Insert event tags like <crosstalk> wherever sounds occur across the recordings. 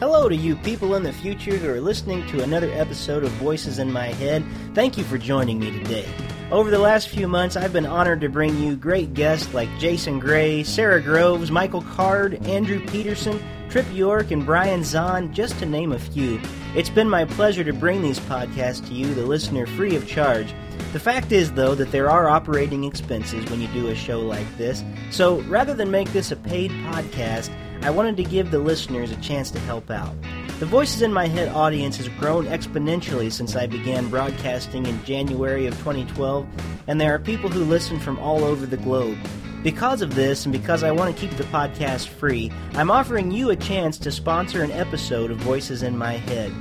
Hello to you people in the future who are listening to another episode of Voices in My Head. Thank you for joining me today. Over the last few months, I've been honored to bring you great guests like Jason Gray, Sara Groves, Michael Card, Andrew Peterson, Tripp York, and Brian Zahnd, just to name a few. It's been my pleasure to bring these podcasts to you, the listener, free of charge. The fact is, though, that there are operating expenses when you do a show like this, so rather than make this a paid podcast, I wanted to give the listeners a chance to help out. The Voices in My Head audience has grown exponentially since I began broadcasting in January of 2012, and there are people who listen from all over the globe. Because of this, and because I want to keep the podcast free, I'm offering you a chance to sponsor an episode of Voices in My Head.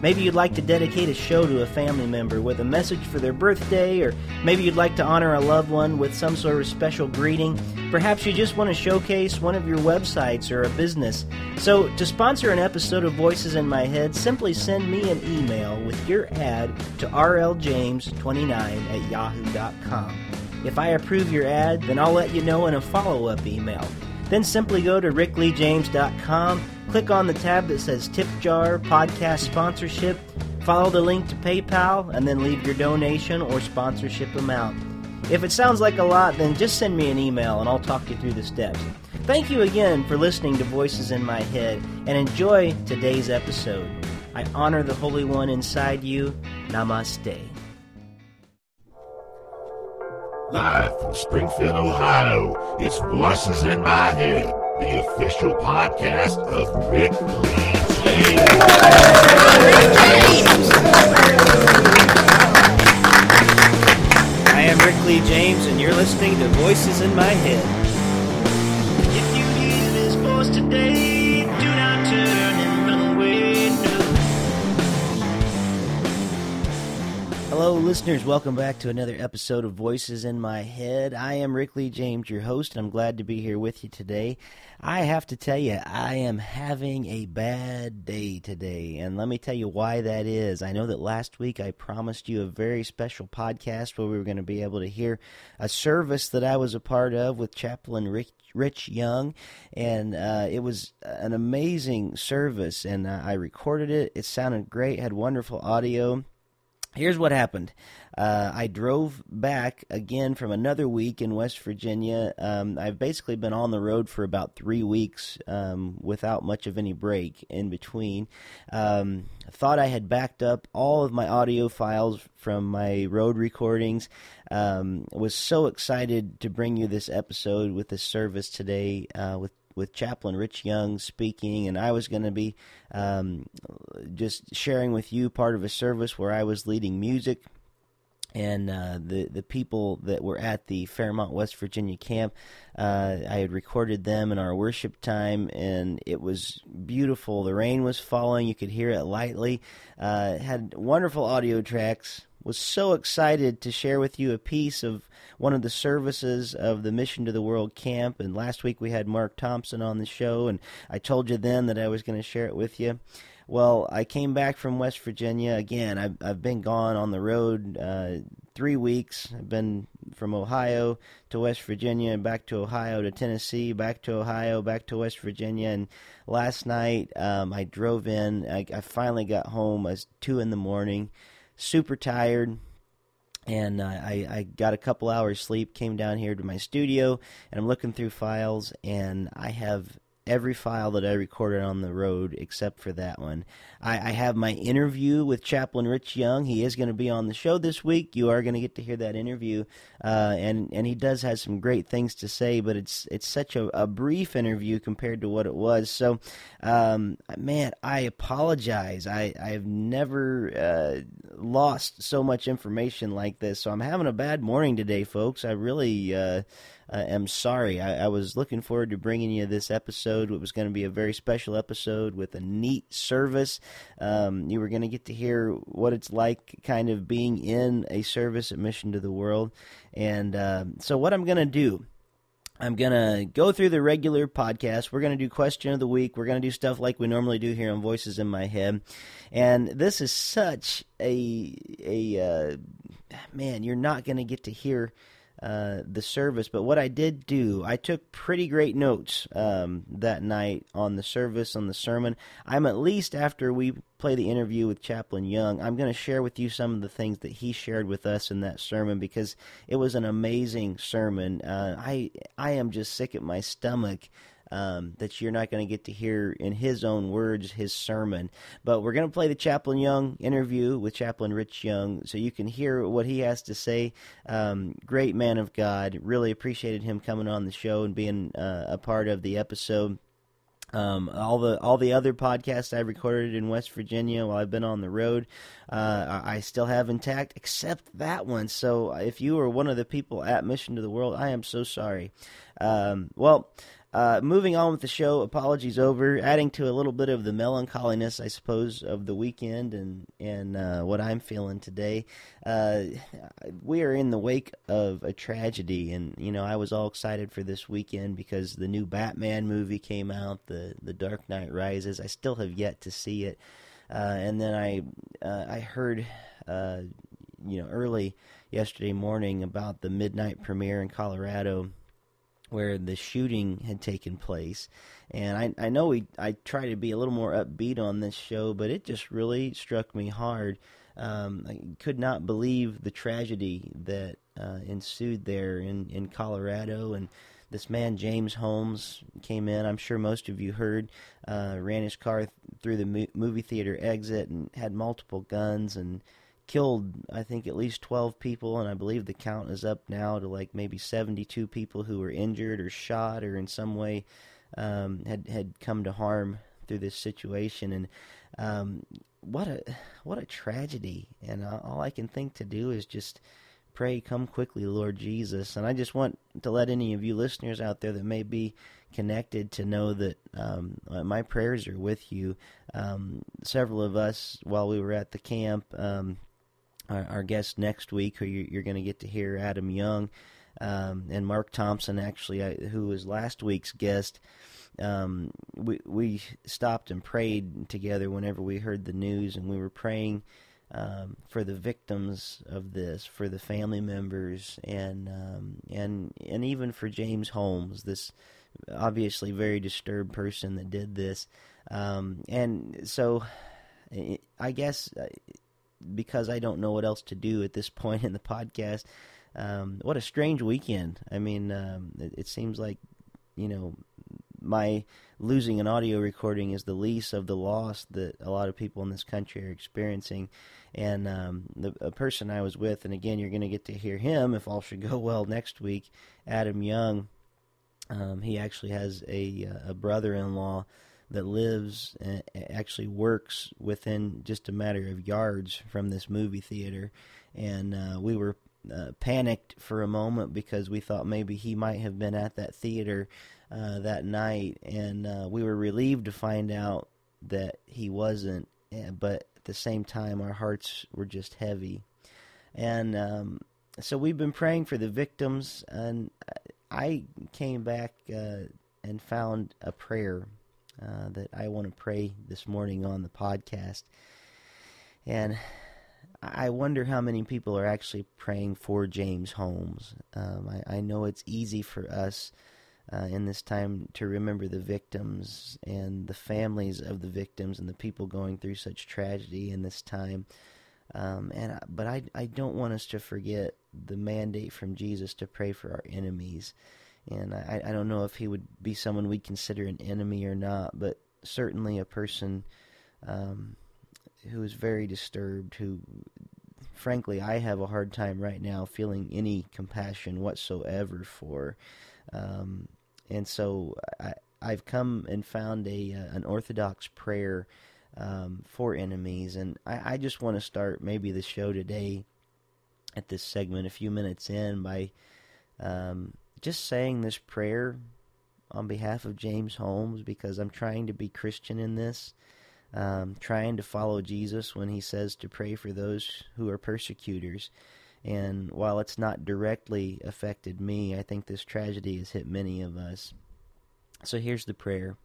Maybe you'd like to dedicate a show to a family member with a message for their birthday, or maybe you'd like to honor a loved one with some sort of special greeting. Perhaps you just want to showcase one of your websites or a business. So, to sponsor an episode of Voices in My Head, simply send me an email with your ad to rljames29 at yahoo.com. If I approve your ad, then I'll let you know in a follow up email. Then simply go to rickleejames.com, click on the tab that says Tip Jar Podcast Sponsorship, follow the link to PayPal, and then leave your donation or sponsorship amount. If it sounds like a lot, then just send me an email and I'll talk you through the steps. Thank you again for listening to Voices in My Head and enjoy today's episode. I honor the Holy One inside you. Namaste. Live from Springfield, Ohio, it's Voices in My Head, the official podcast of Rick Lee I am Rick Lee James, and you're listening to Voices in My Head. If you hear this voice today, Hello, listeners. Welcome back to another episode of Voices in My Head. I am Rick Lee James, your host, and I'm glad to be here with you today. I have to tell you, I am having a bad day today, and let me tell you why that is. I know that last week I promised you a very special podcast where we were going to be able to hear a service that I was a part of with Chaplain Rick Rich Young, and uh, it was an amazing service. And uh, I recorded it. It sounded great. Had wonderful audio. Here's what happened. Uh, I drove back again from another week in West Virginia. Um, I've basically been on the road for about three weeks um, without much of any break in between. Um, thought I had backed up all of my audio files from my road recordings. Um, was so excited to bring you this episode with this service today uh, with with Chaplain Rich Young speaking, and I was going to be um, just sharing with you part of a service where I was leading music. And uh, the the people that were at the Fairmont, West Virginia camp, uh, I had recorded them in our worship time, and it was beautiful. The rain was falling; you could hear it lightly. Uh, had wonderful audio tracks, was so excited to share with you a piece of one of the services of the Mission to the World camp. And last week we had Mark Thompson on the show, and I told you then that I was going to share it with you. Well, I came back from West Virginia again. I've, I've been gone on the road uh, three weeks. I've been from Ohio to West Virginia, and back to Ohio to Tennessee, back to Ohio, back to West Virginia. And last night um, I drove in. I, I finally got home. It was two in the morning super tired and uh, I, I got a couple hours sleep came down here to my studio and i'm looking through files and i have every file that I recorded on the road except for that one. I, I have my interview with Chaplain Rich Young. He is going to be on the show this week. You are going to get to hear that interview, uh, and and he does have some great things to say. But it's it's such a, a brief interview compared to what it was. So, um, man, I apologize. I I've never uh, lost so much information like this. So I'm having a bad morning today, folks. I really. Uh, uh, am sorry. I, I, was looking forward to bringing you this episode. It was going to be a very special episode with a neat service. Um, you were going to get to hear what it's like kind of being in a service Mission to the World. And uh, so, what I'm going to do. I'm going to go through the regular podcast. We're going to do question of the week. We're going to do stuff like we normally do here on Voices in My Head. And this is such a a uh, man, you're not going to get to hear uh, the service. But what I did do, I took pretty great notes um, that night on the service, on the sermon. I'm at least after we play the interview with Chaplain Young, I'm going to share with you some of the things that he shared with us in that sermon because it was an amazing sermon. Uh, I I am just sick at my stomach um, that you're not going to get to hear in his own words his sermon. But we're going to play the Chaplain Young interview with Chaplain Rich Young so you can hear what he has to say. Um, great man of God. Really appreciated him coming on the show and being uh, a part of the episode. Um, all the all the other podcasts I recorded in West Virginia while I've been on the road, uh, I still have intact, except that one. So if you are one of the people at Mission to the World, I am so sorry. Um, well, uh, moving on with the show, apologies over, adding to a little bit of the melancholiness, I suppose, of the weekend and and uh, what I'm feeling today. Uh, we are in the wake of a tragedy, and you know I was all excited for this weekend because the new Batman movie came out, the the Dark Knight Rises. I still have yet to see it, uh, and then I uh, I heard you know early yesterday morning about the midnight premiere in Colorado where the shooting had taken place. And I, I know we I try to be a little more upbeat on this show, but it just really struck me hard. Um, I could not believe the tragedy that uh, ensued there in, in Colorado. And this man, James Holmes, came in. I'm sure most of you heard, uh, ran his car th- through the movie theater exit and had multiple guns and killed I think at least 12 people and I believe the count is up now to like maybe 72 people who were injured or shot or in some way um, had had come to harm through this situation. And um, what a what a tragedy. And all I can think to do is just pray come quickly Lord Jesus. And I just want to let any of you listeners out there that may be connected to know that um, my prayers are with you. Um, several of us, while we were at the camp, um, our, our guest next week, who you're, you're going to get to hear, Adam Young, um, and Mark Thompson, actually, who was last week's guest. Um, we we stopped and prayed together whenever we heard the news, and we were praying um, for the victims of this, for the family members, and um, and and even for James Holmes, this obviously very disturbed person that did this. Um, and so, I guess because I don't know what else to do at this <laughs> point in the podcast. Um, what a strange weekend. I mean, um, it, it, seems like, you know, my losing an audio recording is the least of the loss that a lot of people in this country are experiencing. And um, the a person I was with, and again, you're going to get to hear him if all should go <laughs> well next week, Adam Young. Um, he actually has a, a brother in law that lives and actually works within just a matter of yards from this movie theater. And uh, we were uh, panicked for a moment because we thought maybe he might have been at that theater uh, that night. And uh, we were relieved to find out that he wasn't. But at the same time, our hearts were just heavy. And um, so we've been praying for the victims. And I came back uh, and found a prayer uh, that I want to pray this morning on the podcast. And I wonder how many people are actually praying for James Holmes. Um, I, I, know it's easy for us uh, in this time to remember the victims and the families of the victims and the people going through such tragedy in this time. Um, and but I I don't want us to forget the mandate from Jesus to pray for our enemies. And I, I don't know if he would be someone we'd consider an enemy or not, but certainly a person um, who is very disturbed, who, frankly, I have a hard time right now feeling any compassion whatsoever for. Um, and so I, I've come and found a uh, an Orthodox prayer um, for enemies, and I, I just want to start maybe the show today at this segment a few minutes in by um, just saying this prayer on behalf of James Holmes because I'm trying to be Christian in this, um, trying to follow Jesus when he says to pray for those who are persecutors. And while it's not directly affected me, I think this tragedy has hit many of us. So here's the prayer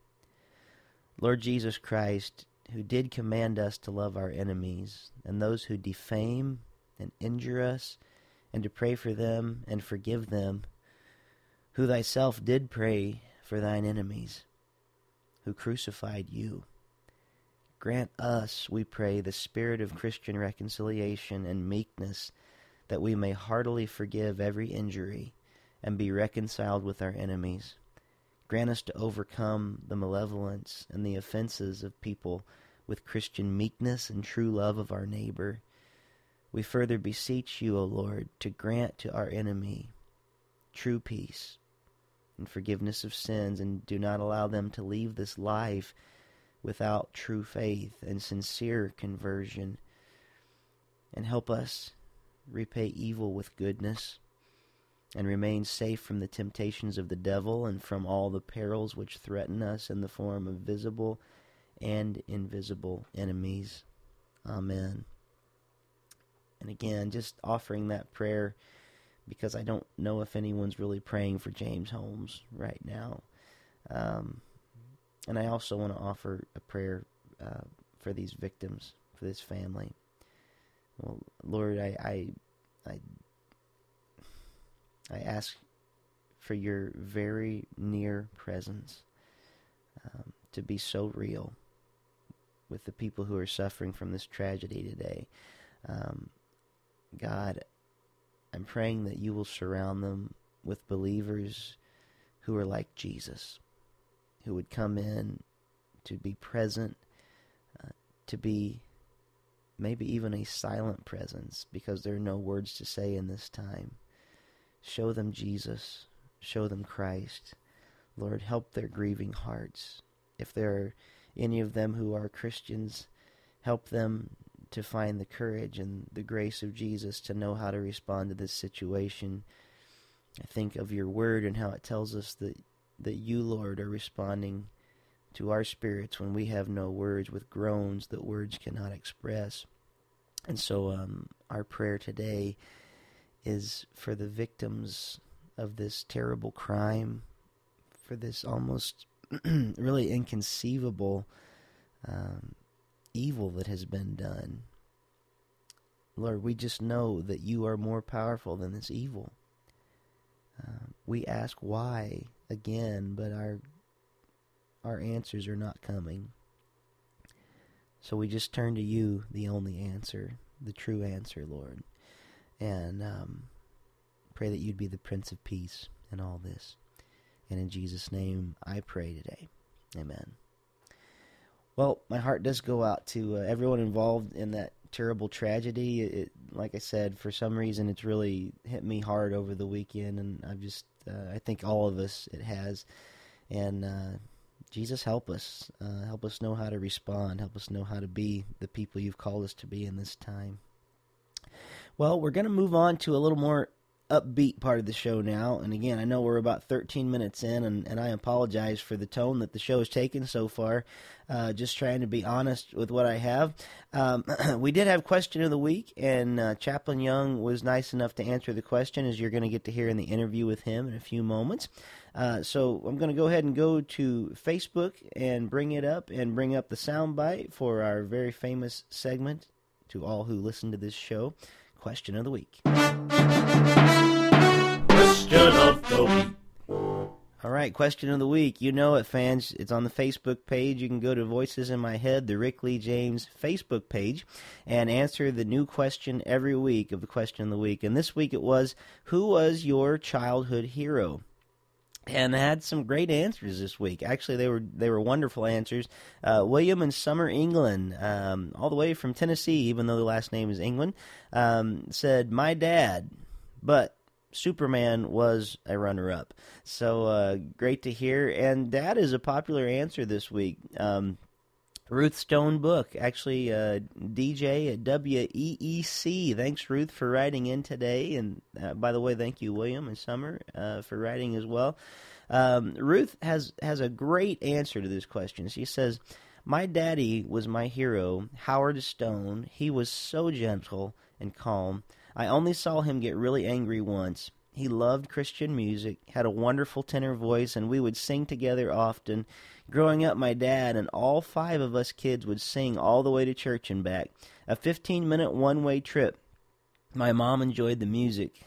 Lord Jesus Christ, who did command us to love our enemies and those who defame and injure us and to pray for them and forgive them, who thyself did pray for thine enemies, who crucified you. Grant us, we pray, the spirit of Christian reconciliation and meekness, that we may heartily forgive every injury and be reconciled with our enemies. Grant us to overcome the malevolence and the offenses of people with Christian meekness and true love of our neighbor. We further beseech you, O Lord, to grant to our enemy true peace and forgiveness of sins, and do not allow them to leave this life without true faith and sincere conversion. And help us repay evil with goodness and remain safe from the temptations of the devil and from all the perils which threaten us in the form of visible and invisible enemies. Amen. And again, just offering that prayer because I don't know if anyone's really praying for James Holmes right now. Um, and I also want to offer a prayer uh, for these victims, for this family. Well, Lord, I, I, I, I ask for your very near presence um, to be so real with the people who are suffering from this tragedy today. Um, God, I'm praying that you will surround them with believers who are like Jesus, who would come in to be present, uh, to be maybe even a silent presence because there are no words to say in this time. Show them Jesus, show them Christ. Lord, help their grieving hearts. If there are any of them who are Christians, help them to find the courage and the grace of Jesus to know how to respond to this situation. I think of your word and how it tells us that, that you, Lord, are responding to our spirits when we have no words with groans that words cannot express. And so um, our prayer today is for the victims of this terrible crime, for this almost <clears throat> really inconceivable um, evil that has been done. Lord, we just know that you are more powerful than this evil. Uh, we ask why again, but our our answers are not coming. So we just turn to you, the only answer, the true answer, Lord, and um, pray that you'd be the Prince of Peace in all this. And in Jesus' name, I pray today. Amen. Well, my heart does go out to uh, everyone involved in that terrible tragedy. It, like I said, for some reason, it's really hit me hard over the weekend, and I've just, uh, I think all of us, it has. And uh, Jesus, help us, uh, help us know how to respond, help us know how to be the people you've called us to be in this time. Well, we're going to move on to a little more upbeat part of the show now. And again, I know we're about 13 minutes in, and, and I apologize for the tone that the show has taken so far. Uh, just trying to be honest with what I have. Um, <clears throat> we did have question of the week, and uh, Chaplain Young was nice enough to answer the question, as you're going to get to hear in the interview with him in a few moments. Uh, so I'm going to go ahead and go to Facebook and bring it up and bring up the soundbite for our very famous segment to all who listen to this show. Question of the week. All right, question of the week. You know it, fans. It's on the Facebook page. You can go to Voices in My Head, the Rick Lee James Facebook page, and answer the new question every week of the question of the week. And this week it was, Who was your childhood hero? And had some great answers this week. Actually, they were they were wonderful answers. Uh, William and Summer England, um, all the way from Tennessee, even though the last name is England, um, said my dad, but Superman was a runner-up. So uh, great to hear. And that is a popular answer this week. Um, Ruth Stone Book, actually uh, DJ at WEEC. Thanks, Ruth, for writing in today. And uh, by the way, thank you, William and Summer, uh, for writing as well. Um, Ruth has has a great answer to this question. She says, "My daddy was my hero, Howard Stone. He was so gentle and calm. I only saw him get really angry once." He loved Christian music, had a wonderful tenor voice, and we would sing together often. Growing up, my dad and all five of us kids would sing all the way to church and back. A 15 minute one way trip. My mom enjoyed the music.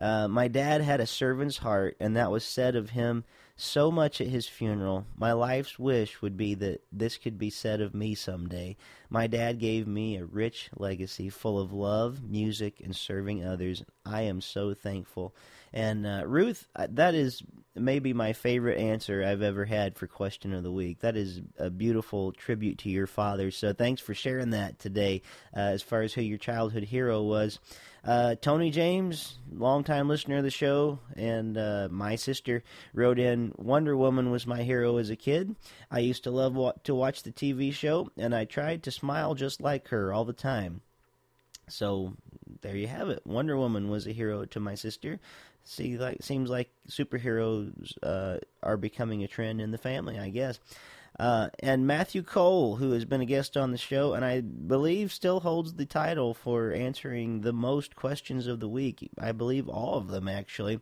Uh, my dad had a servant's heart, and that was said of him so much at his funeral. My life's wish would be that this could be said of me someday. My dad gave me a rich legacy full of love, music, and serving others. I am so thankful. And uh, Ruth, uh, that is maybe my favorite answer I've ever had for question of the week. That is a beautiful tribute to your father. So thanks for sharing that today. Uh, as far as who your childhood hero was, uh, Tony James, longtime listener of the show, and uh, my sister wrote in Wonder Woman was my hero as a kid. I used to love wa- to watch the TV show, and I tried to smile just like her all the time. So there you have it. Wonder Woman was a hero to my sister see like seems like superheroes uh, are becoming a trend in the family, I guess. Uh, and Matthew Cole, who has been a guest on the show, and I believe still holds the title for answering the most questions of the week. I believe all of them, actually.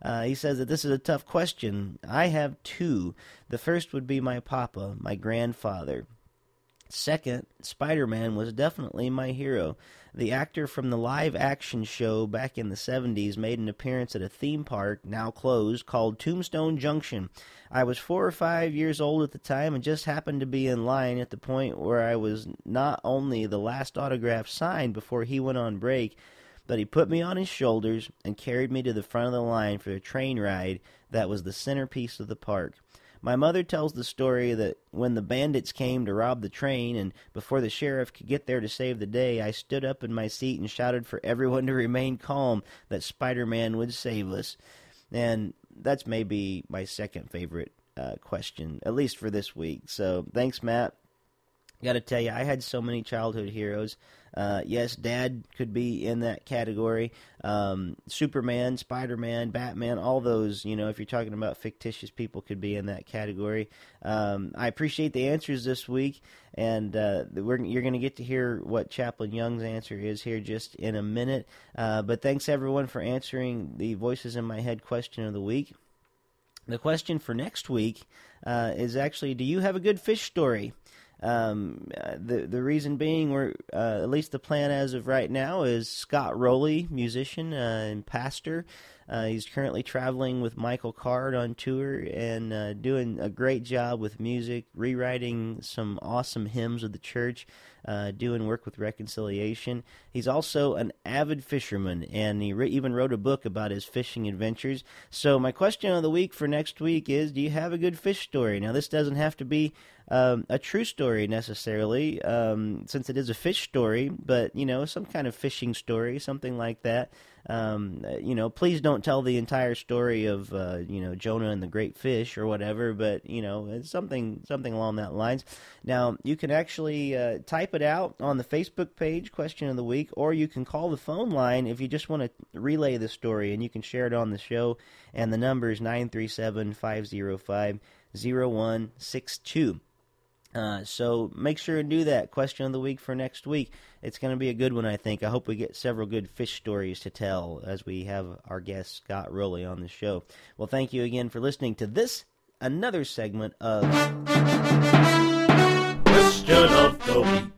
Uh, he says that this is a tough question. I have two. The first would be my papa, my grandfather. Second, Spider Man was definitely my hero. The actor from the live action show back in the 70s made an appearance at a theme park, now closed, called Tombstone Junction. I was four or five years old at the time and just happened to be in line at the point where I was not only the last autograph signed before he went on break, but he put me on his shoulders and carried me to the front of the line for a train ride that was the centerpiece of the park. My mother tells the story that when the bandits came to rob the train and before the sheriff could get there to save the day, I stood up in my seat and shouted for everyone <laughs> to remain calm that Spider Man would save us. And that's maybe my second favorite uh, question, at least for this week. So thanks, Matt. Got to tell you, I had so many childhood heroes. Uh, yes, Dad could be in that category. Um, Superman, Spider Man, Batman, all those, you know, if you're talking about fictitious people, could be in that category. Um, I appreciate the answers this week, and uh, you're going to get to hear what Chaplain Young's answer is here just in a minute. Uh, but thanks everyone for answering the Voices in My Head question of the week. The question for next week uh, is actually Do you have a good fish story? Um, the the reason being, we're uh, at least the plan as of right now is Scott Roley, musician uh, and pastor. Uh, he's currently traveling with Michael Card on tour and uh, doing a great job with music, rewriting some awesome hymns of the church, uh, doing work with reconciliation. He's also an avid fisherman, and he re- even wrote a book about his fishing adventures. So, my question of the week for next week is Do you have a good fish story? Now, this doesn't have to be um, a true story necessarily, um, since it is a fish story, but you know, some kind of fishing story, something like that. Um, uh, you know, please don't tell the entire story of uh, you know Jonah and the great fish or whatever, but you know, something something along that lines. Now, you can actually uh, type it out on the Facebook page, question of the week, or you can call the phone line if you just want to relay the story, and you can share it on the show. And the number is nine three seven five zero five zero one six two. Uh, so make sure and do that. Question of the week for next week. It's going to be a good one, I think. I hope we get several good fish stories to tell as we have our guest Scott Roley on the show. Well, thank you again for listening to this another segment of Question of the week.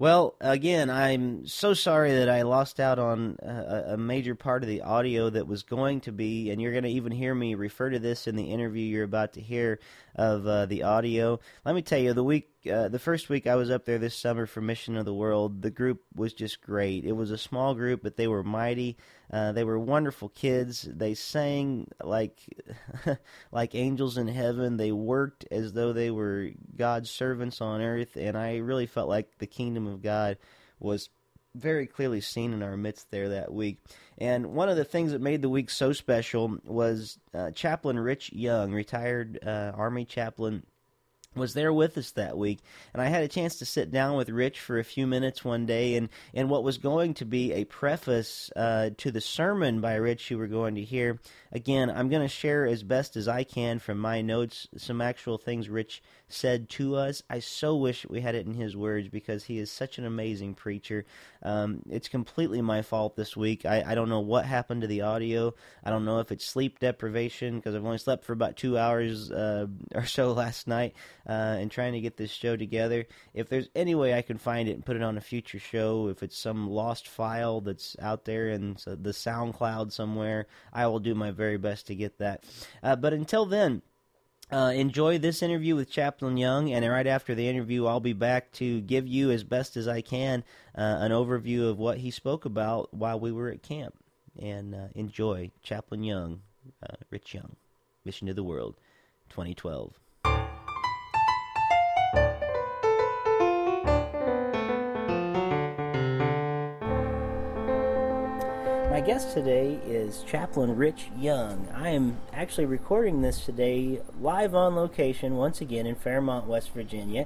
Well, again, I'm so sorry that I lost out on a, a, major part of the audio that was going to be, and you're going to even hear me refer to this in the interview you're about to hear of uh, the audio. Let me tell you, the week, uh, the first week I was up there this summer for Mission of the World, the group was just great. It was a small group, but they were mighty. Uh, they were wonderful kids. They sang like <laughs> like angels in heaven. They worked as though they were God's servants on earth, and I really felt like the kingdom of God was very clearly seen in our midst there that week. And one of the things that made the week so special was uh, Chaplain Rich Young, retired uh, Army chaplain was there with us that week and i had a chance to sit down with rich for a few minutes one day and, and what was going to be a preface uh, to the sermon by rich you were going to hear again i'm going to share as best as i can from my notes some actual things rich said to us. I so wish we had it in his words because he is such an amazing preacher. Um, it's completely my fault this week. I, I don't know what happened to the audio. I don't know if it's sleep deprivation because I've only slept for about two hours uh, <laughs> or so last night. Uh, and trying to get this show together. If there's any way I can find it and put it on a future show, if it's some lost file that's out there in the SoundCloud somewhere, I will do my very best to get that. Uh, but until then, uh, enjoy this interview with Chaplain Young, and right after the interview, I'll be back to give you, as best as I can, uh, an overview of what he spoke about while we were at camp. And uh, enjoy Chaplain Young, uh, Rich Young, Mission to the World, 2012. My guest today is Chaplain Rich Young. I am actually recording this today live on location once again in Fairmont, West Virginia.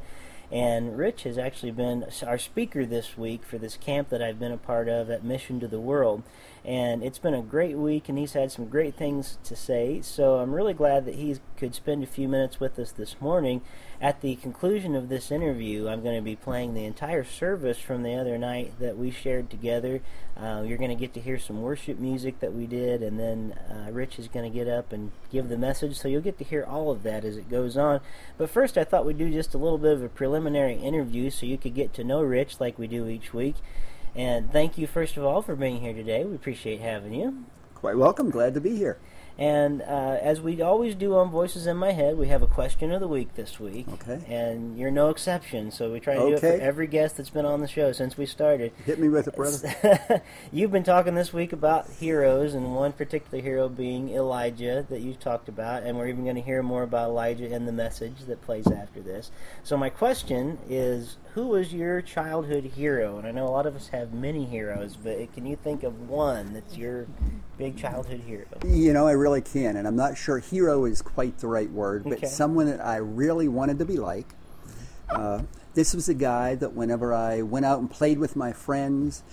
And Rich has actually been our speaker this week for this camp that I've been a part of at Mission to the World. And it's been a great week, and he's had some great things to say. So I'm really glad that he could spend a few minutes with us this morning. At the conclusion of this interview, I'm going to be playing the entire service from the other night that we shared together. Uh, you're going to get to hear some worship music that we did, and then uh, Rich is going to get up and give the message. So you'll get to hear all of that as it goes on. But first, I thought we'd do just a little bit of a preliminary interview so you could get to know Rich like we do each week. And thank you, first of all, for being here today. We appreciate having you. Quite welcome. Glad to be here. And uh, as we always do on Voices in My Head, we have a question of the week this week. Okay. And you're no exception, so we try to okay. do it for every guest that's been on the show since we started. Hit me with it, brother. <laughs> You've been talking this week about heroes, and one particular hero being Elijah that you've talked about, and we're even going to hear more about Elijah in the message that plays after this. So my question is, who was your childhood hero? And I know a lot of us have many heroes, but can you think of one that's your big childhood hero? You know, I really can, and I'm not sure hero is quite the right word, but Okay. someone that I really wanted to be like. Uh, this was a guy that whenever I went out and played with my friends,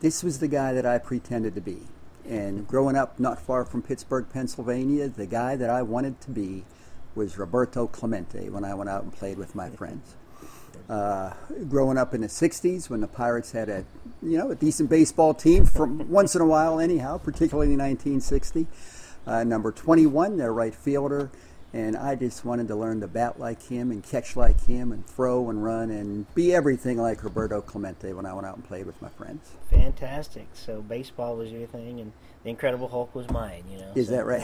this was the guy that I pretended to be. And growing up not far from Pittsburgh, Pennsylvania, the guy that I wanted to be was Roberto Clemente when I went out and played with my friends. Uh, growing up in the 60s when the Pirates had a you know a decent baseball team from once in a while anyhow particularly in 1960 uh, number 21 their right fielder and I just wanted to learn to bat like him and catch like him and throw and run and be everything like Roberto Clemente when I went out and played with my friends Fantastic. So baseball was your thing, and the Incredible Hulk was mine. You know. is so- that right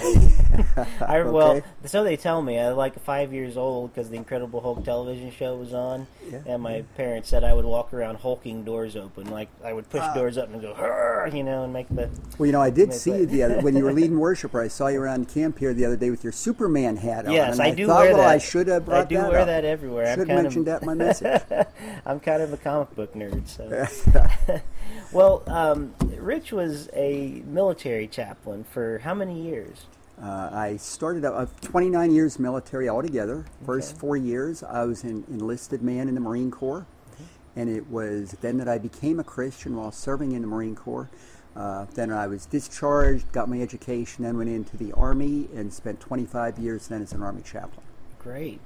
<laughs> I, Well, so they tell me. I was like five years old because the Incredible Hulk television show was on, Yeah. and my parents said I would walk around hulking doors open, like I would push Ah. doors up and go, you know, and make the. well you know I did see that- you the other when you were <laughs> leading worship I saw you around camp here the other day with your Superman hat on Yes, and I I, do thought wear well that. I should have brought that. I do that wear up. that everywhere. Should kind have mentioned of, that in my message <laughs> I'm kind of a comic book nerd, so. Well, um, Rich was a military chaplain for how many years? Uh, I started out uh, 29 years military altogether. First four years, I was an enlisted man in the Marine Corps, and it was then that I became a Christian while serving in the Marine Corps. Uh, then I was discharged, got my education, then went into the Army and spent 25 years then as an Army chaplain. Great.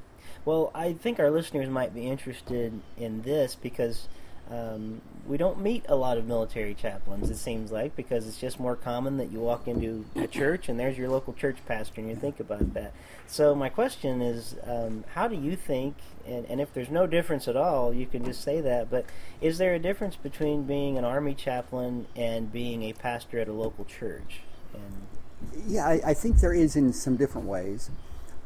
Well, I think our listeners might be interested in this because um, we don't meet a lot of military chaplains, it seems like, because it's just more common that you walk into a church and there's your local church pastor and you think about that. So, my question is um, how do you think, and, and if there's no difference at all, you can just say that, but is there a difference between being an Army chaplain and being a pastor at a local church? And Yeah, I, I think there is in some different ways.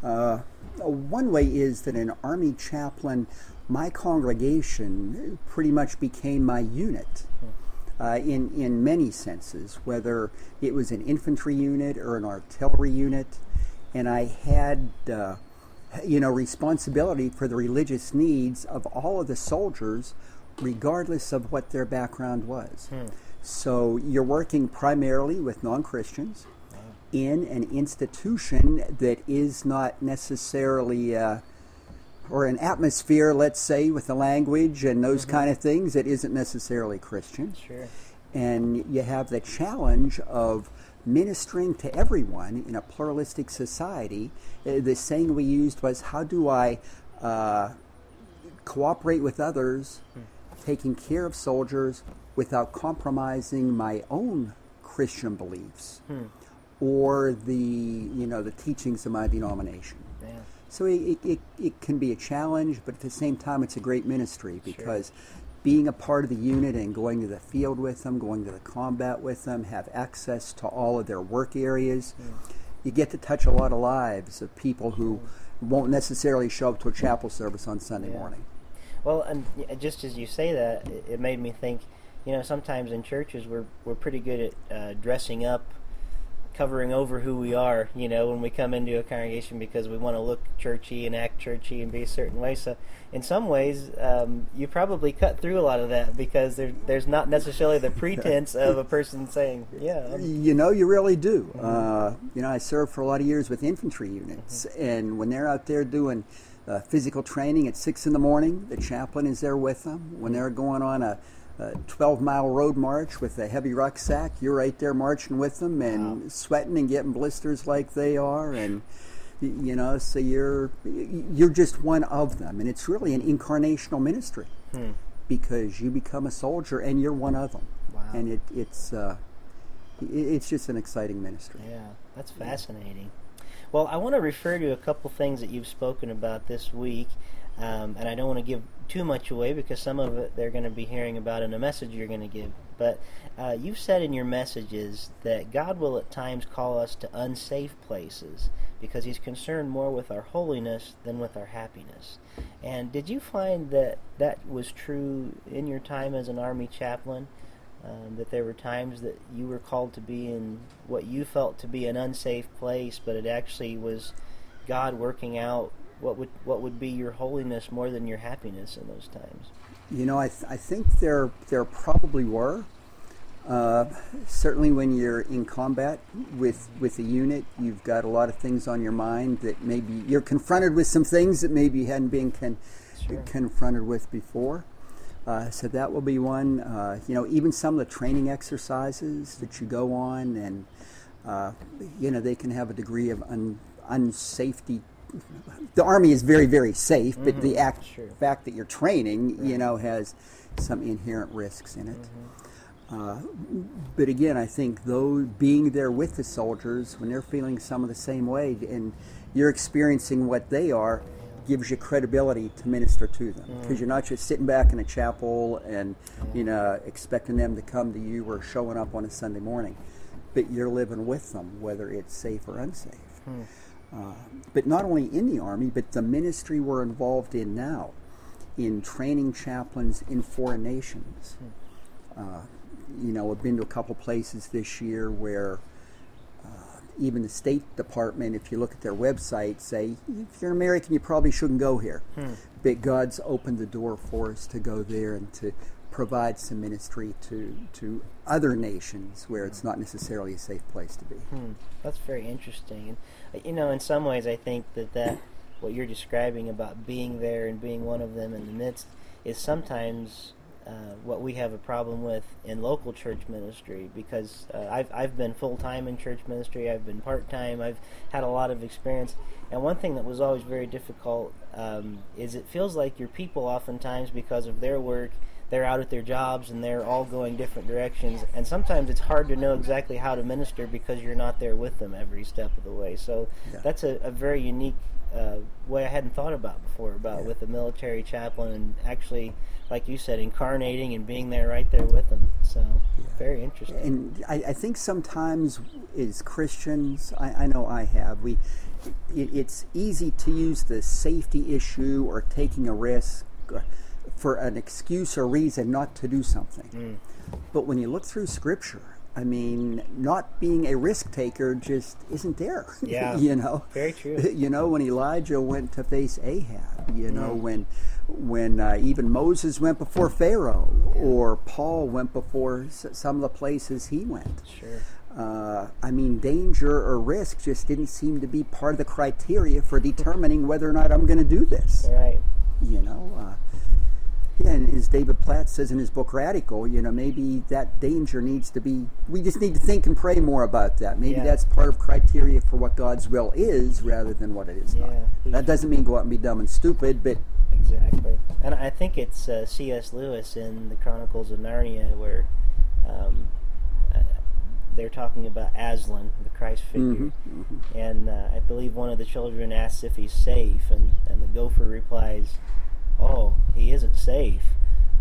Uh, one way is that an Army chaplain, my congregation pretty much became my unit uh, in, in many senses, whether it was an infantry unit or an artillery unit. And I had, uh, you know, responsibility for the religious needs of all of the soldiers, regardless of what their background was. So you're working primarily with non Christians in an institution that is not necessarily, uh, or an atmosphere, let's say, with the language and those kind of things that isn't necessarily Christian. sure. And you have the challenge of ministering to everyone in a pluralistic society. Uh, the saying we used was, How do I uh, cooperate with others, taking care of soldiers without compromising my own Christian beliefs? or the you know the teachings of my denomination. Yeah. So it, it, it can be a challenge, but at the same time, it's a great ministry because being a part of the unit and going to the field with them, going to the combat with them, have access to all of their work areas, you get to touch a lot of lives of people who won't necessarily show up to a chapel service on Sunday Yeah. morning. Well, and just as you say that, it, it made me think. You know, sometimes in churches we're we're pretty good at uh, dressing up, covering over who we are. You know, when we come into a congregation because we want to look churchy and act churchy and be a certain way. So, in some ways, um, you probably cut through a lot of that because there, there's not necessarily the <laughs> pretense of a person saying, "Yeah, I'm, You know, you really do. Uh, you know, I served for a lot of years with infantry units, and when they're out there doing uh, physical training at six in the morning, the chaplain is there with them. When they're going on a 12 mile road march with a heavy rucksack, you're right there marching with them and sweating and getting blisters like they are, and you know, so you're you're just one of them, and it's really an incarnational ministry because you become a soldier and you're one of them, Wow. and it, it's. Uh, it's just an exciting ministry. Yeah, that's fascinating. Well, I want to refer to a couple things that you've spoken about this week, um, and I don't want to give too much away because some of it they're going to be hearing about in a message you're going to give. But uh, you've said in your messages that God will at times call us to unsafe places because He's concerned more with our holiness than with our happiness. And did you find that that was true in your time as an Army chaplain? um, that there were times that you were called to be in what you felt to be an unsafe place, but it actually was God working out what would what would be your holiness more than your happiness in those times. You know, I, th- I think there there probably were. Uh, certainly, when you're in combat with with a unit, you've got a lot of things on your mind that maybe you're confronted with some things that maybe you hadn't been con- Sure. confronted with before. Uh, so that will be one. Uh, you know, even some of the training exercises that you go on, and uh, you know, they can have a degree of un- unsafety. The army is very, very safe, but the mm-hmm. act, sure. fact that you're training, you know, has some inherent risks in it. Mm-hmm. Uh, but again, I think though being there with the soldiers when they're feeling some of the same way, and you're experiencing what they are, gives you credibility to minister to them mm. because you're not just sitting back in a chapel and you know expecting them to come to you or showing up on a Sunday morning, but you're living with them whether it's safe or unsafe. Hmm. Uh, but not only in the army, but the ministry we're involved in now, in training chaplains in foreign nations. Uh, you know, I've been to a couple places this year where uh, even the State Department, if you look at their website, say if you're American, you probably shouldn't go here. But God's opened the door for us to go there and to provide some ministry to to other nations where it's not necessarily a safe place to be. Hmm, that's very interesting. And uh, you know, in some ways, I think that that what you're describing about being there and being one of them in the midst is sometimes uh, what we have a problem with in local church ministry because uh, I've I've been full time in church ministry. I've been part time. I've had a lot of experience. And one thing that was always very difficult um, is it feels like your people oftentimes because of their work they're out at their jobs and they're all going different directions. And sometimes it's hard to know exactly how to minister because you're not there with them every step of the way. So Yeah. that's a, a very unique uh, way I hadn't thought about before about Yeah. with a military chaplain and actually like you said incarnating and being there right there with them. So very interesting. And I, I think sometimes as Christians, I, I know I have, we it, it's easy to use the safety issue or taking a risk for an excuse or reason not to do something. But when you look through Scripture, I mean, not being a risk taker just isn't there. <laughs> Yeah. you know, Very true. <laughs> You know, when Elijah went to face Ahab, you know, when when uh, even Moses went before Pharaoh, or Paul went before s- some of the places he went. sure Uh, I mean, danger or risk just didn't seem to be part of the criteria for determining whether or not I'm going to do this. right You know, uh, yeah, and as David Platt says in his book Radical, you know, maybe that danger needs to be. We just need to think and pray more about that. Maybe Yeah. that's part of criteria for what God's will is, rather than what it is Yeah. not. That doesn't mean go out and be dumb and stupid, but Exactly, and I think it's uh, C.S. Lewis in the Chronicles of Narnia where um, uh, they're talking about Aslan, the Christ figure, and uh, I believe one of the children asks if he's safe, and and the gopher replies, "Oh, he isn't safe,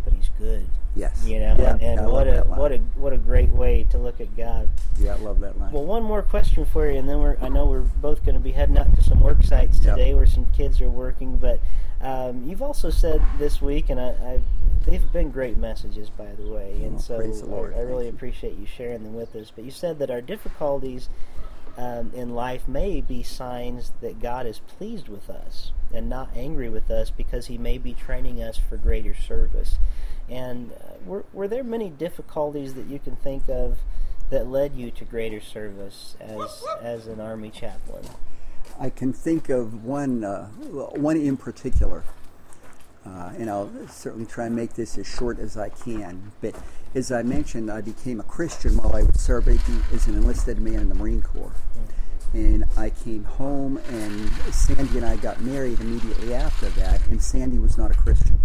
but he's good." Yes. You know, Yeah, and, and what a what a what a great way to look at God. Yeah, I love that line. Well, one more question for you, and then we're I know we're both going to be heading out to some work sites Yep. today where some kids are working. But um, you've also said this week, and I, I they've been great messages, by the way, and Oh, so praise the Lord. I, I really appreciate you sharing them with us. But you said that our difficulties um, in life may be signs that God is pleased with us and not angry with us because He may be training us for greater service. And uh, were, were there many difficulties that you can think of that led you to greater service as as an army chaplain? I can think of one, uh, one in particular, uh, and I'll certainly try and make this as short as I can. But as I mentioned, I became a Christian while I was serving as an enlisted man in the Marine Corps. And I came home, and Sandy and I got married immediately after that, and Sandy was not a Christian.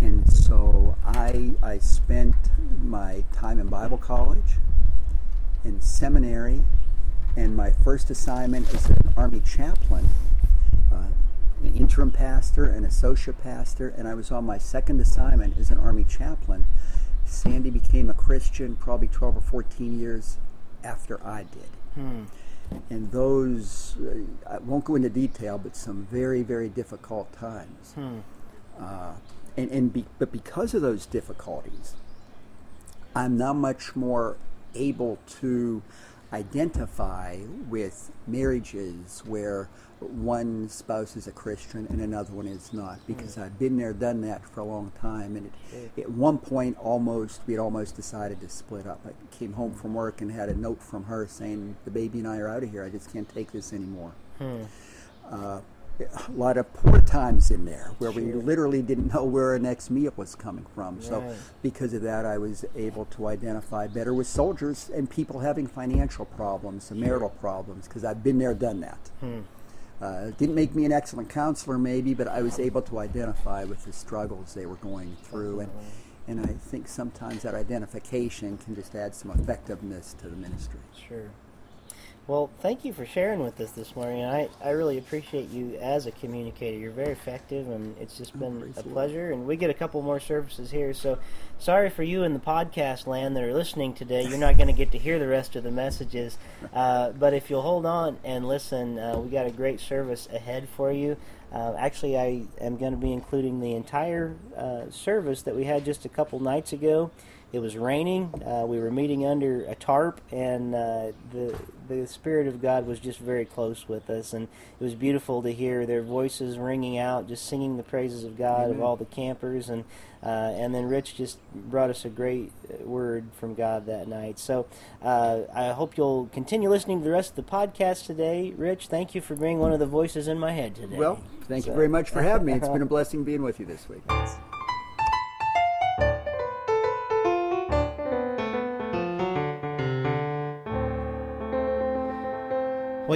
And so I, I spent my time in Bible college, in seminary, and my first assignment as an Army chaplain, uh, an interim pastor, an associate pastor, and I was on my second assignment as an Army chaplain. Sandy became a Christian probably 12 or 14 years after I did. And those, uh, I won't go into detail, but some very, very difficult times. Uh, and and be, but because of those difficulties, I'm now much more able to identify with marriages where one spouse is a Christian and another one is not, because mm. I've been there, done that for a long time, and it, mm. at one point, almost we had almost decided to split up. I came home from mm. work and had a note from her saying, "The baby and I are out of here. I just can't take this anymore." Hmm. uh, a lot of poor times in there where we literally didn't know where our next meal was coming from. So, because of that, I was able to identify better with soldiers and people having financial problems and marital problems because I've been there, done that. Uh, didn't make me an excellent counselor, maybe, but I was able to identify with the struggles they were going through. And, and I think sometimes that identification can just add some effectiveness to the ministry. Sure. Well, thank you for sharing with us this morning. I, I really appreciate you as a communicator. You're very effective, and it's just been a pleasure. And we get a couple more services here, so sorry for you in the podcast land that are listening today. You're not going to get to hear the rest of the messages, uh, but if you'll hold on and listen, uh, we got a great service ahead for you. Uh, actually, I am going to be including the entire uh, service that we had just a couple nights ago. It was raining. Uh, we were meeting under a tarp, and uh, the the Spirit of God was just very close with us, and it was beautiful to hear their voices ringing out, just singing the praises of God of all the campers, and uh, and then Rich just brought us a great uh, word from God that night. So uh, I hope you'll continue listening to the rest of the podcast today. Rich, thank you for being one of the voices in my head today. Well, thank you very much for having me. It's <laughs> been a blessing being with you this week.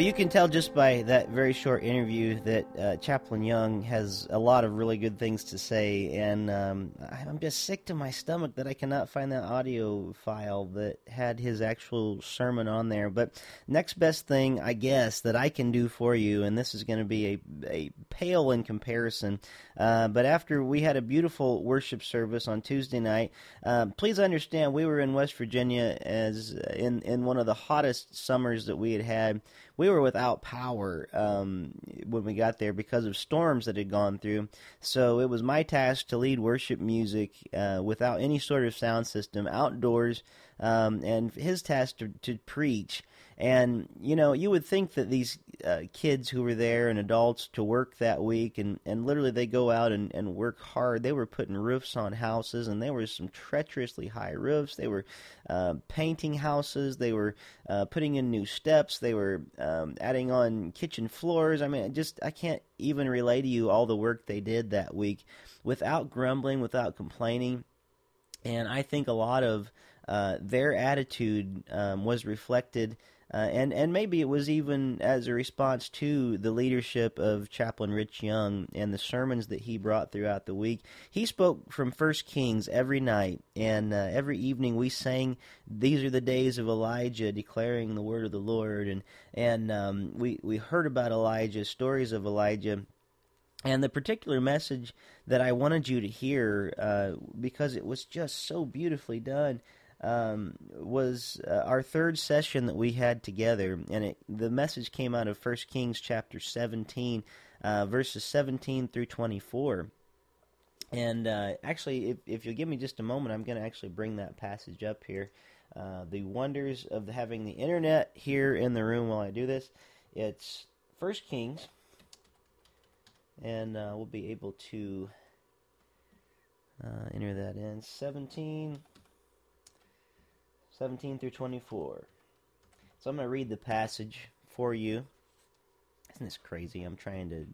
Well, you can tell just by that very short interview that uh, Chaplain Young has a lot of really good things to say, and um, I'm just sick to my stomach that I cannot find that audio file that had his actual sermon on there. But next best thing, I guess, that I can do for you, and this is going to be a, a pale in comparison, uh, but after we had a beautiful worship service on Tuesday night, uh, please understand we were in West Virginia as in in one of the hottest summers that we had had we were without power um, when we got there because of storms that had gone through. So it was my task to lead worship music uh, without any sort of sound system outdoors, um, and his task to, to preach. And you know, you would think that these uh, kids who were there and adults to work that week, and, and literally they go out and, and work hard. They were putting roofs on houses, and there were some treacherously high roofs. They were uh, painting houses. They were uh, putting in new steps. They were um, adding on kitchen floors. I mean, just I can't even relay to you all the work they did that week without grumbling, without complaining and I think a lot of uh, their attitude um, was reflected, uh, and and maybe it was even as a response to the leadership of Chaplain Rich Young and the sermons that he brought throughout the week. He spoke from First Kings every night, and uh, every evening we sang, "These are the days of Elijah," declaring the word of the Lord, and and um, we we heard about Elijah, stories of Elijah and the particular message that I wanted you to hear, uh, because it was just so beautifully done, um, was uh, our third session that we had together, and it, the message came out of First Kings chapter 17, uh, verses 17 through 24. And uh, actually, if, if you'll give me just a moment, I'm going to actually bring that passage up here. Uh, the wonders of having the internet here in the room while I do this. It's First Kings and uh, we'll be able to uh, enter that in 17 17 through 24 so i'm going to read the passage for you isn't this crazy i'm trying to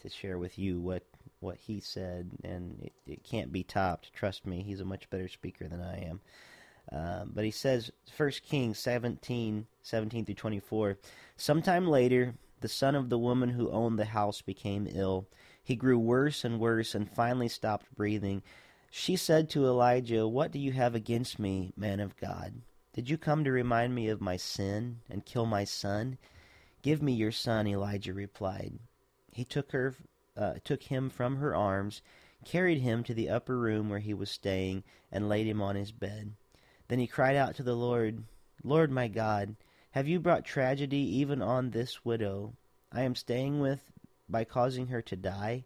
to share with you what what he said and it, it can't be topped trust me he's a much better speaker than i am uh, but he says, First Kings 17, 17 through 24. Sometime later, the son of the woman who owned the house became ill. He grew worse and worse and finally stopped breathing. She said to Elijah, What do you have against me, man of God? Did you come to remind me of my sin and kill my son? Give me your son, Elijah replied. He took her uh, took him from her arms, carried him to the upper room where he was staying, and laid him on his bed. Then he cried out to the Lord, Lord my God, have you brought tragedy even on this widow I am staying with by causing her to die?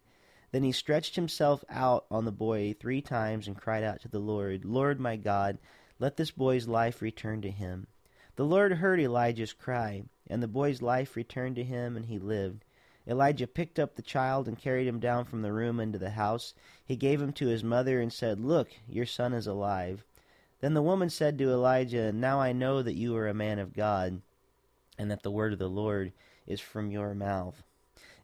Then he stretched himself out on the boy three times and cried out to the Lord, Lord my God, let this boy's life return to him. The Lord heard Elijah's cry, and the boy's life returned to him, and he lived. Elijah picked up the child and carried him down from the room into the house. He gave him to his mother and said, Look, your son is alive. Then the woman said to Elijah, Now I know that you are a man of God, and that the word of the Lord is from your mouth.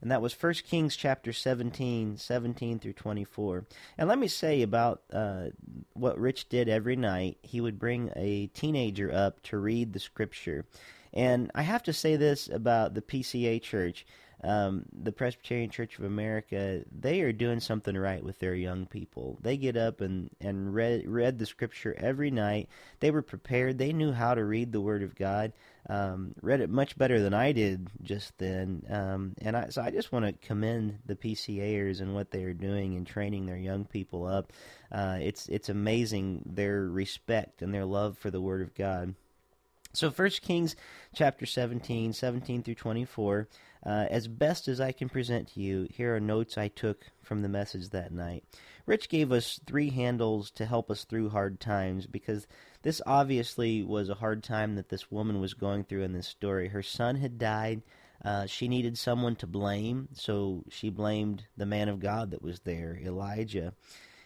And that was 1 Kings chapter 17, 17 through 24. And let me say about uh, what Rich did every night. He would bring a teenager up to read the scripture. And I have to say this about the PCA church um, the Presbyterian Church of America, they are doing something right with their young people. They get up and, and read, read the scripture every night. They were prepared. They knew how to read the Word of God. Um, read it much better than I did just then. Um, and I, so I just want to commend the PCAers and what they are doing in training their young people up. Uh, it's it's amazing their respect and their love for the Word of God. So First Kings chapter 17, 17 through 24, uh, as best as I can present to you, here are notes I took from the message that night. Rich gave us three handles to help us through hard times because this obviously was a hard time that this woman was going through in this story. Her son had died. Uh, she needed someone to blame, so she blamed the man of God that was there, Elijah.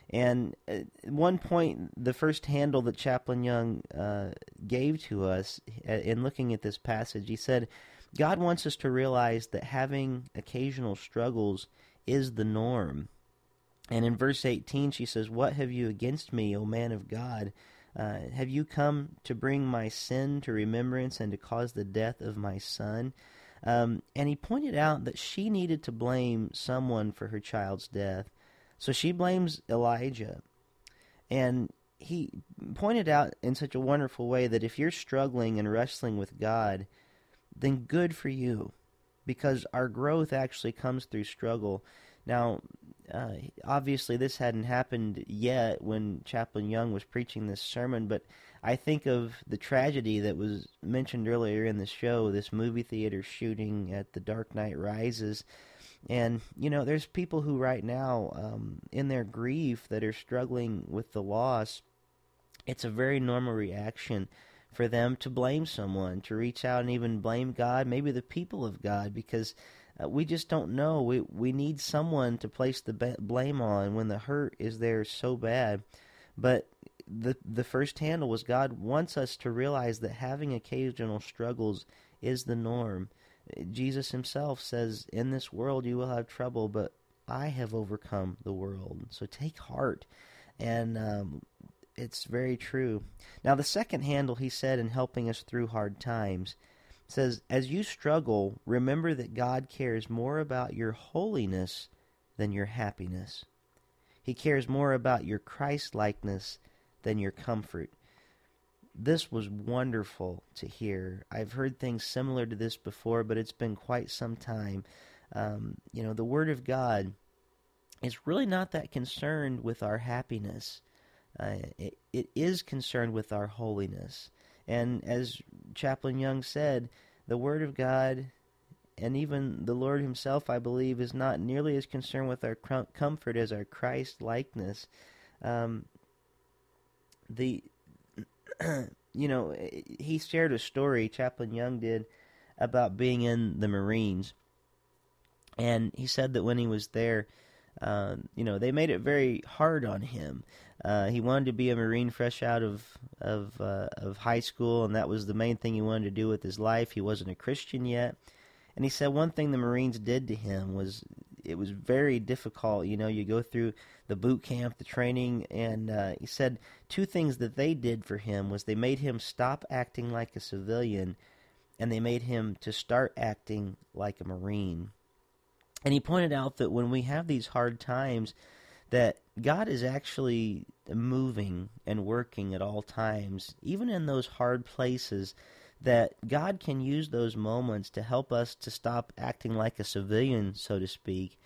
And at one point, the first handle that Chaplain Young uh, gave to us uh, in looking at this passage, he said, God wants us to realize that having occasional struggles is the norm. And in verse 18, she says, What have you against me, O man of God? Uh, have you come to bring my sin to remembrance and to cause the death of my son? Um, and he pointed out that she needed to blame someone for her child's death. So she blames Elijah. And he pointed out in such a wonderful way that if you're struggling and wrestling with God, then good for you. Because our growth actually comes through struggle. Now, uh, obviously, this hadn't happened yet when Chaplain Young was preaching this sermon, but I think of the tragedy that was mentioned earlier in the show this movie theater shooting at The Dark Knight Rises and, you know, there's people who right now, um, in their grief, that are struggling with the loss. It's a very normal reaction for them to blame someone, to reach out and even blame God, maybe the people of God, because uh, we just don't know. We we need someone to place the blame on when the hurt is there so bad. But the the first handle was God wants us to realize that having occasional struggles is the norm. Jesus himself says, In this world you will have trouble, but I have overcome the world. So take heart. And um, it's very true. Now, the second handle he said in helping us through hard times says, As you struggle, remember that God cares more about your holiness than your happiness. He cares more about your Christ likeness than your comfort. This was wonderful to hear. I've heard things similar to this before, but it's been quite some time. Um, you know, the Word of God is really not that concerned with our happiness. Uh, it, it is concerned with our holiness. And as Chaplain Young said, the Word of God and even the Lord Himself, I believe, is not nearly as concerned with our comfort as our Christ likeness. Um, the <clears throat> you know, he shared a story, Chaplain Young did, about being in the Marines. And he said that when he was there, uh, you know, they made it very hard on him. Uh, he wanted to be a Marine fresh out of of uh, of high school, and that was the main thing he wanted to do with his life. He wasn't a Christian yet, and he said one thing the Marines did to him was it was very difficult. You know, you go through the boot camp, the training, and uh, he said two things that they did for him was they made him stop acting like a civilian, and they made him to start acting like a Marine. And he pointed out that when we have these hard times, that God is actually moving and working at all times, even in those hard places, that God can use those moments to help us to stop acting like a civilian, so to speak,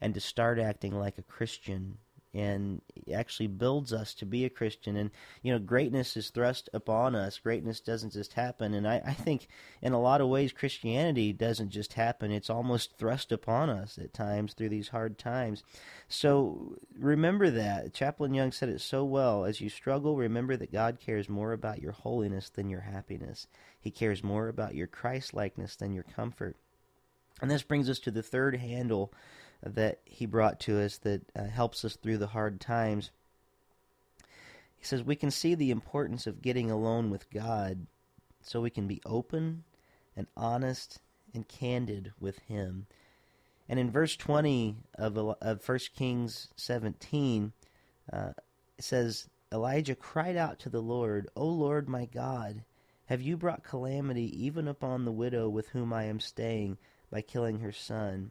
and to start acting like a Christian and actually builds us to be a Christian. And, you know, greatness is thrust upon us. Greatness doesn't just happen. And I, I think in a lot of ways, Christianity doesn't just happen. It's almost thrust upon us at times through these hard times. So remember that. Chaplain Young said it so well. As you struggle, remember that God cares more about your holiness than your happiness. He cares more about your Christ likeness than your comfort. And this brings us to the third handle that he brought to us that uh, helps us through the hard times. He says we can see the importance of getting alone with God so we can be open and honest and candid with him. And in verse 20 of, of 1 Kings 17, uh, it says, Elijah cried out to the Lord, O Lord my God, have you brought calamity even upon the widow with whom I am staying by killing her son?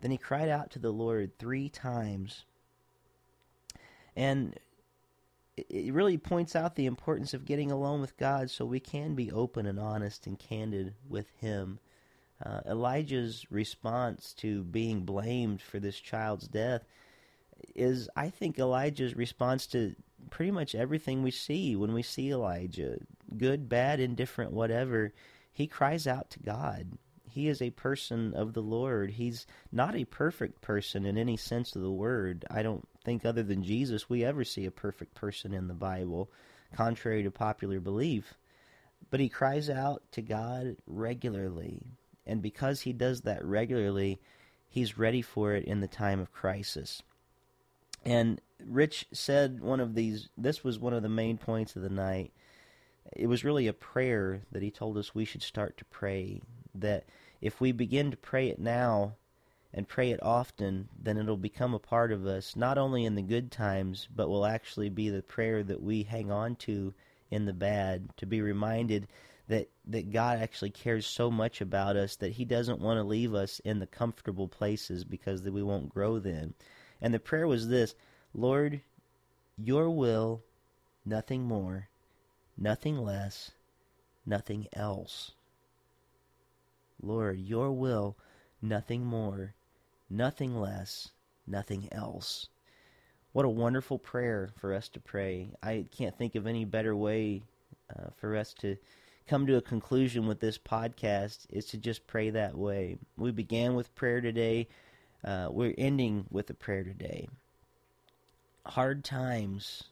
Then he cried out to the Lord three times. And it really points out the importance of getting alone with God so we can be open and honest and candid with Him. Uh, Elijah's response to being blamed for this child's death is, I think, Elijah's response to pretty much everything we see when we see Elijah good, bad, indifferent, whatever. He cries out to God he is a person of the Lord. He's not a perfect person in any sense of the word. I don't think, other than Jesus, we ever see a perfect person in the Bible, contrary to popular belief. But he cries out to God regularly. And because he does that regularly, he's ready for it in the time of crisis. And Rich said one of these, this was one of the main points of the night. It was really a prayer that he told us we should start to pray that if we begin to pray it now and pray it often, then it'll become a part of us, not only in the good times, but will actually be the prayer that we hang on to in the bad, to be reminded that, that God actually cares so much about us that He doesn't want to leave us in the comfortable places because we won't grow then. And the prayer was this Lord, your will, nothing more, nothing less, nothing else. Lord, your will, nothing more, nothing less, nothing else. What a wonderful prayer for us to pray. I can't think of any better way uh, for us to come to a conclusion with this podcast is to just pray that way. We began with prayer today. Uh, we're ending with a prayer today. Hard times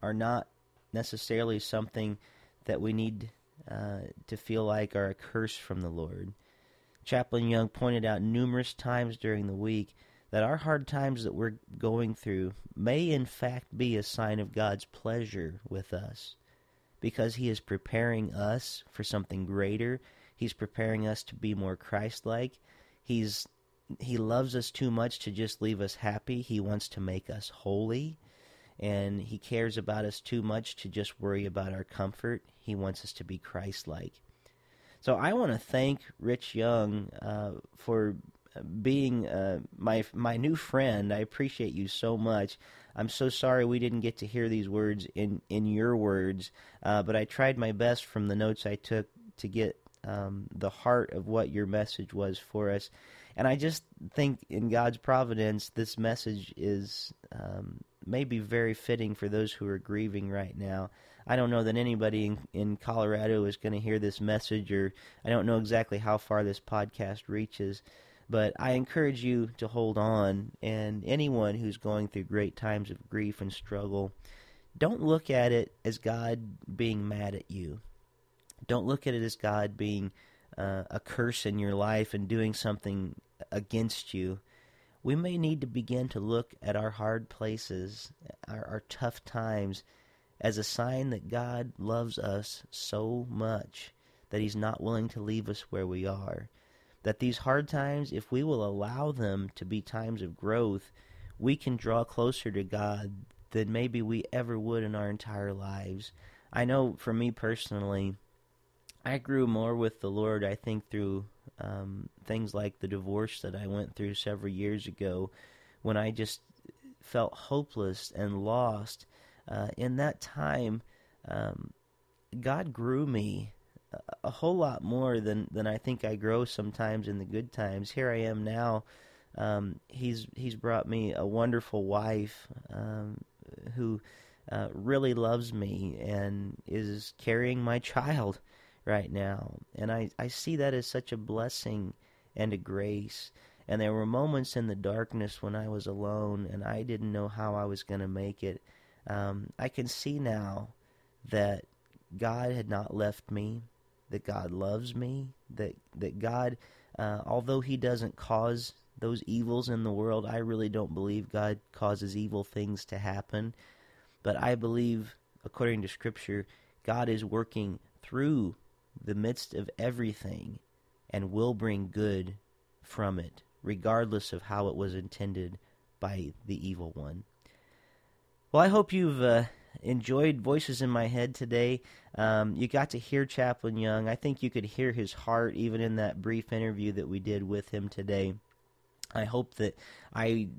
are not necessarily something that we need uh, to feel like are a curse from the Lord. Chaplain Young pointed out numerous times during the week that our hard times that we're going through may in fact be a sign of God's pleasure with us because he is preparing us for something greater. He's preparing us to be more Christ-like. He's he loves us too much to just leave us happy. He wants to make us holy. and He cares about us too much to just worry about our comfort. He wants us to be Christ like. So I want to thank Rich Young uh, for being uh, my my new friend. I appreciate you so much. I'm so sorry we didn't get to hear these words in in your words, uh, but I tried my best from the notes I took to get um, the heart of what your message was for us. And I just think in God's providence, this message is um, maybe very fitting for those who are grieving right now. I don't know that anybody in, in Colorado is going to hear this message, or I don't know exactly how far this podcast reaches. But I encourage you to hold on, and anyone who's going through great times of grief and struggle, don't look at it as God being mad at you. Don't look at it as God being uh, a curse in your life and doing something against you. We may need to begin to look at our hard places, our, our tough times, as a sign that God loves us so much that He's not willing to leave us where we are. That these hard times, if we will allow them to be times of growth, we can draw closer to God than maybe we ever would in our entire lives. I know for me personally, I grew more with the Lord, I think, through um, things like the divorce that I went through several years ago when I just felt hopeless and lost. Uh, in that time, um, God grew me a, whole lot more than, than I think I grow sometimes in the good times. Here I am now. Um, he's he's brought me a wonderful wife um, who uh, really loves me and is carrying my child <laughs> right now. And I, I see that as such a blessing and a grace. And there were moments in the darkness when I was alone and I didn't know how I was going to make it. Um, I can see now that God had not left me, that God loves me, that that God, uh, although He doesn't cause those evils in the world, I really don't believe God causes evil things to happen. But I believe, according to Scripture, God is working through the midst of everything and will bring good from it, regardless of how it was intended by the evil one. Well, I hope you've uh, enjoyed Voices in My Head today. Um, you got to hear Chaplain Young. I think you could hear his heart even in that brief interview that we did with him today. I hope that I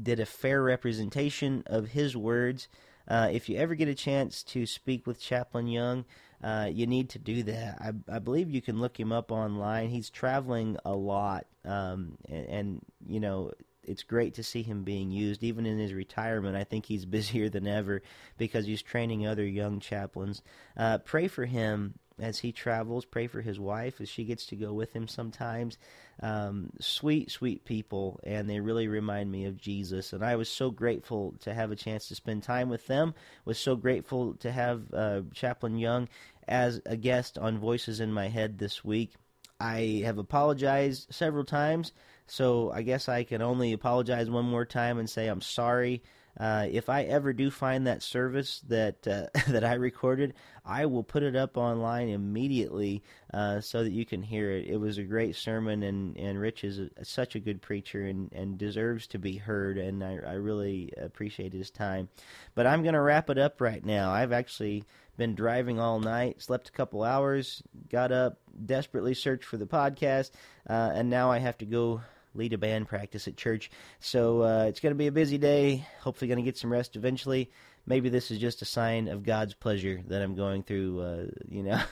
did a fair representation of his words. Uh, if you ever get a chance to speak with Chaplain Young, uh, you need to do that. I, I, believe you can look him up online. He's traveling a lot, um, and, and, you know it's great to see him being used. Even in his retirement, I think he's <laughs> busier than ever because he's training other young chaplains. Uh, pray for him as he travels. Pray for his wife as she gets to go with him sometimes. Um, sweet, sweet people, and they really remind me of Jesus. And I was so grateful to have a chance to spend time with them. Was so grateful to have uh, Chaplain Young as a guest on Voices in My Head this week. I have apologized several times, so I guess I can only apologize one more time and say I'm sorry. Uh, if I ever do find that service that uh, <laughs> that I recorded, I will put it up online immediately uh, so that you can hear it. It was a great sermon, and, and Rich is a, such a good preacher and, and deserves to be heard, and I, I really appreciate his time. But I'm going to wrap it up right now. I've actually been driving all night, slept a couple hours, got up, desperately searched for the podcast, uh, and now I have to go lead a band practice at church. So uh, it's going to be a busy day. Hopefully, going to get some rest eventually. Maybe this is just a sign of God's pleasure that I'm going through, uh, you know,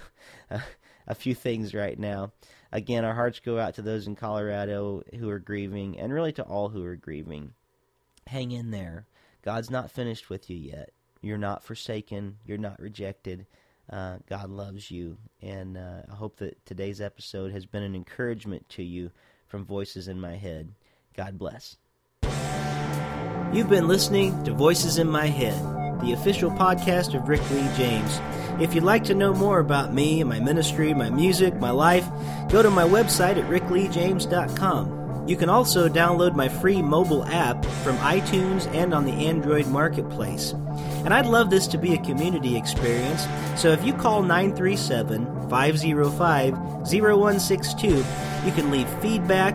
<laughs> a few things right now. Again, our hearts go out to those in Colorado who are grieving, and really to all who are grieving. Hang in there. God's not finished with you yet. You're not forsaken. You're not rejected. Uh, God loves you. And uh, I hope that today's episode has been an encouragement to you from Voices in My Head. God bless. You've been listening to Voices in My Head, the official podcast of Rick Lee James. If you'd like to know more about me, my ministry, my music, my life, go to my website at rickleejames.com. You can also download my free mobile app from iTunes and on the Android Marketplace. And I'd love this to be a community experience, so if you call 937 505 0162, you can leave feedback,